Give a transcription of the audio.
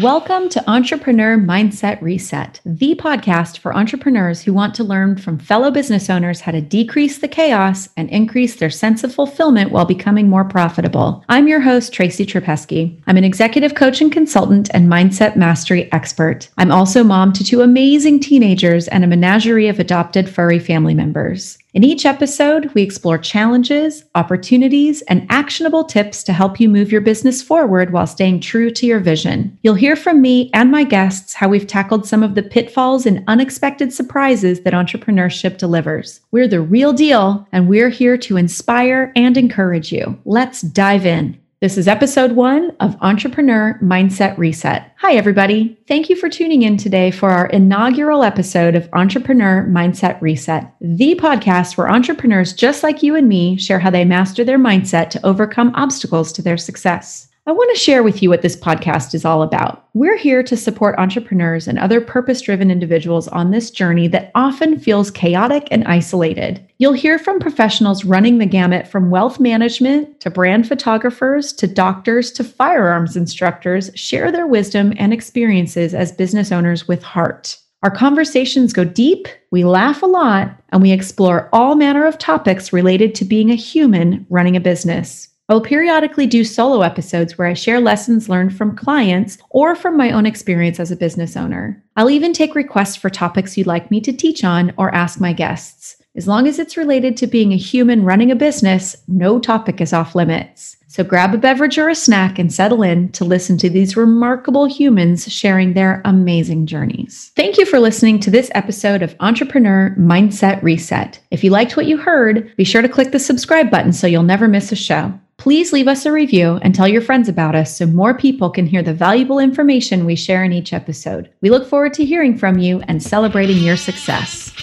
Welcome to Entrepreneur Mindset Reset, the podcast for entrepreneurs who want to learn from fellow business owners how to decrease the chaos and increase their sense of fulfillment while becoming more profitable. I'm your host, Tracy Trapesky. I'm an executive coach and consultant and mindset mastery expert. I'm also mom to two amazing teenagers and a menagerie of adopted furry family members. In each episode, we explore challenges, opportunities, and actionable tips to help you move your business forward while staying true to your vision. You'll hear from me and my guests how we've tackled some of the pitfalls and unexpected surprises that entrepreneurship delivers. We're the real deal, and we're here to inspire and encourage you. Let's dive in. This is episode one of Entrepreneur Mindset Reset. Hi, everybody. Thank you for tuning in today for our inaugural episode of Entrepreneur Mindset Reset, the podcast where entrepreneurs just like you and me share how they master their mindset to overcome obstacles to their success. I want to share with you what this podcast is all about. We're here to support entrepreneurs and other purpose driven individuals on this journey that often feels chaotic and isolated. You'll hear from professionals running the gamut from wealth management to brand photographers to doctors to firearms instructors share their wisdom and experiences as business owners with heart. Our conversations go deep, we laugh a lot, and we explore all manner of topics related to being a human running a business. I will periodically do solo episodes where I share lessons learned from clients or from my own experience as a business owner. I'll even take requests for topics you'd like me to teach on or ask my guests. As long as it's related to being a human running a business, no topic is off limits. So grab a beverage or a snack and settle in to listen to these remarkable humans sharing their amazing journeys. Thank you for listening to this episode of Entrepreneur Mindset Reset. If you liked what you heard, be sure to click the subscribe button so you'll never miss a show. Please leave us a review and tell your friends about us so more people can hear the valuable information we share in each episode. We look forward to hearing from you and celebrating your success.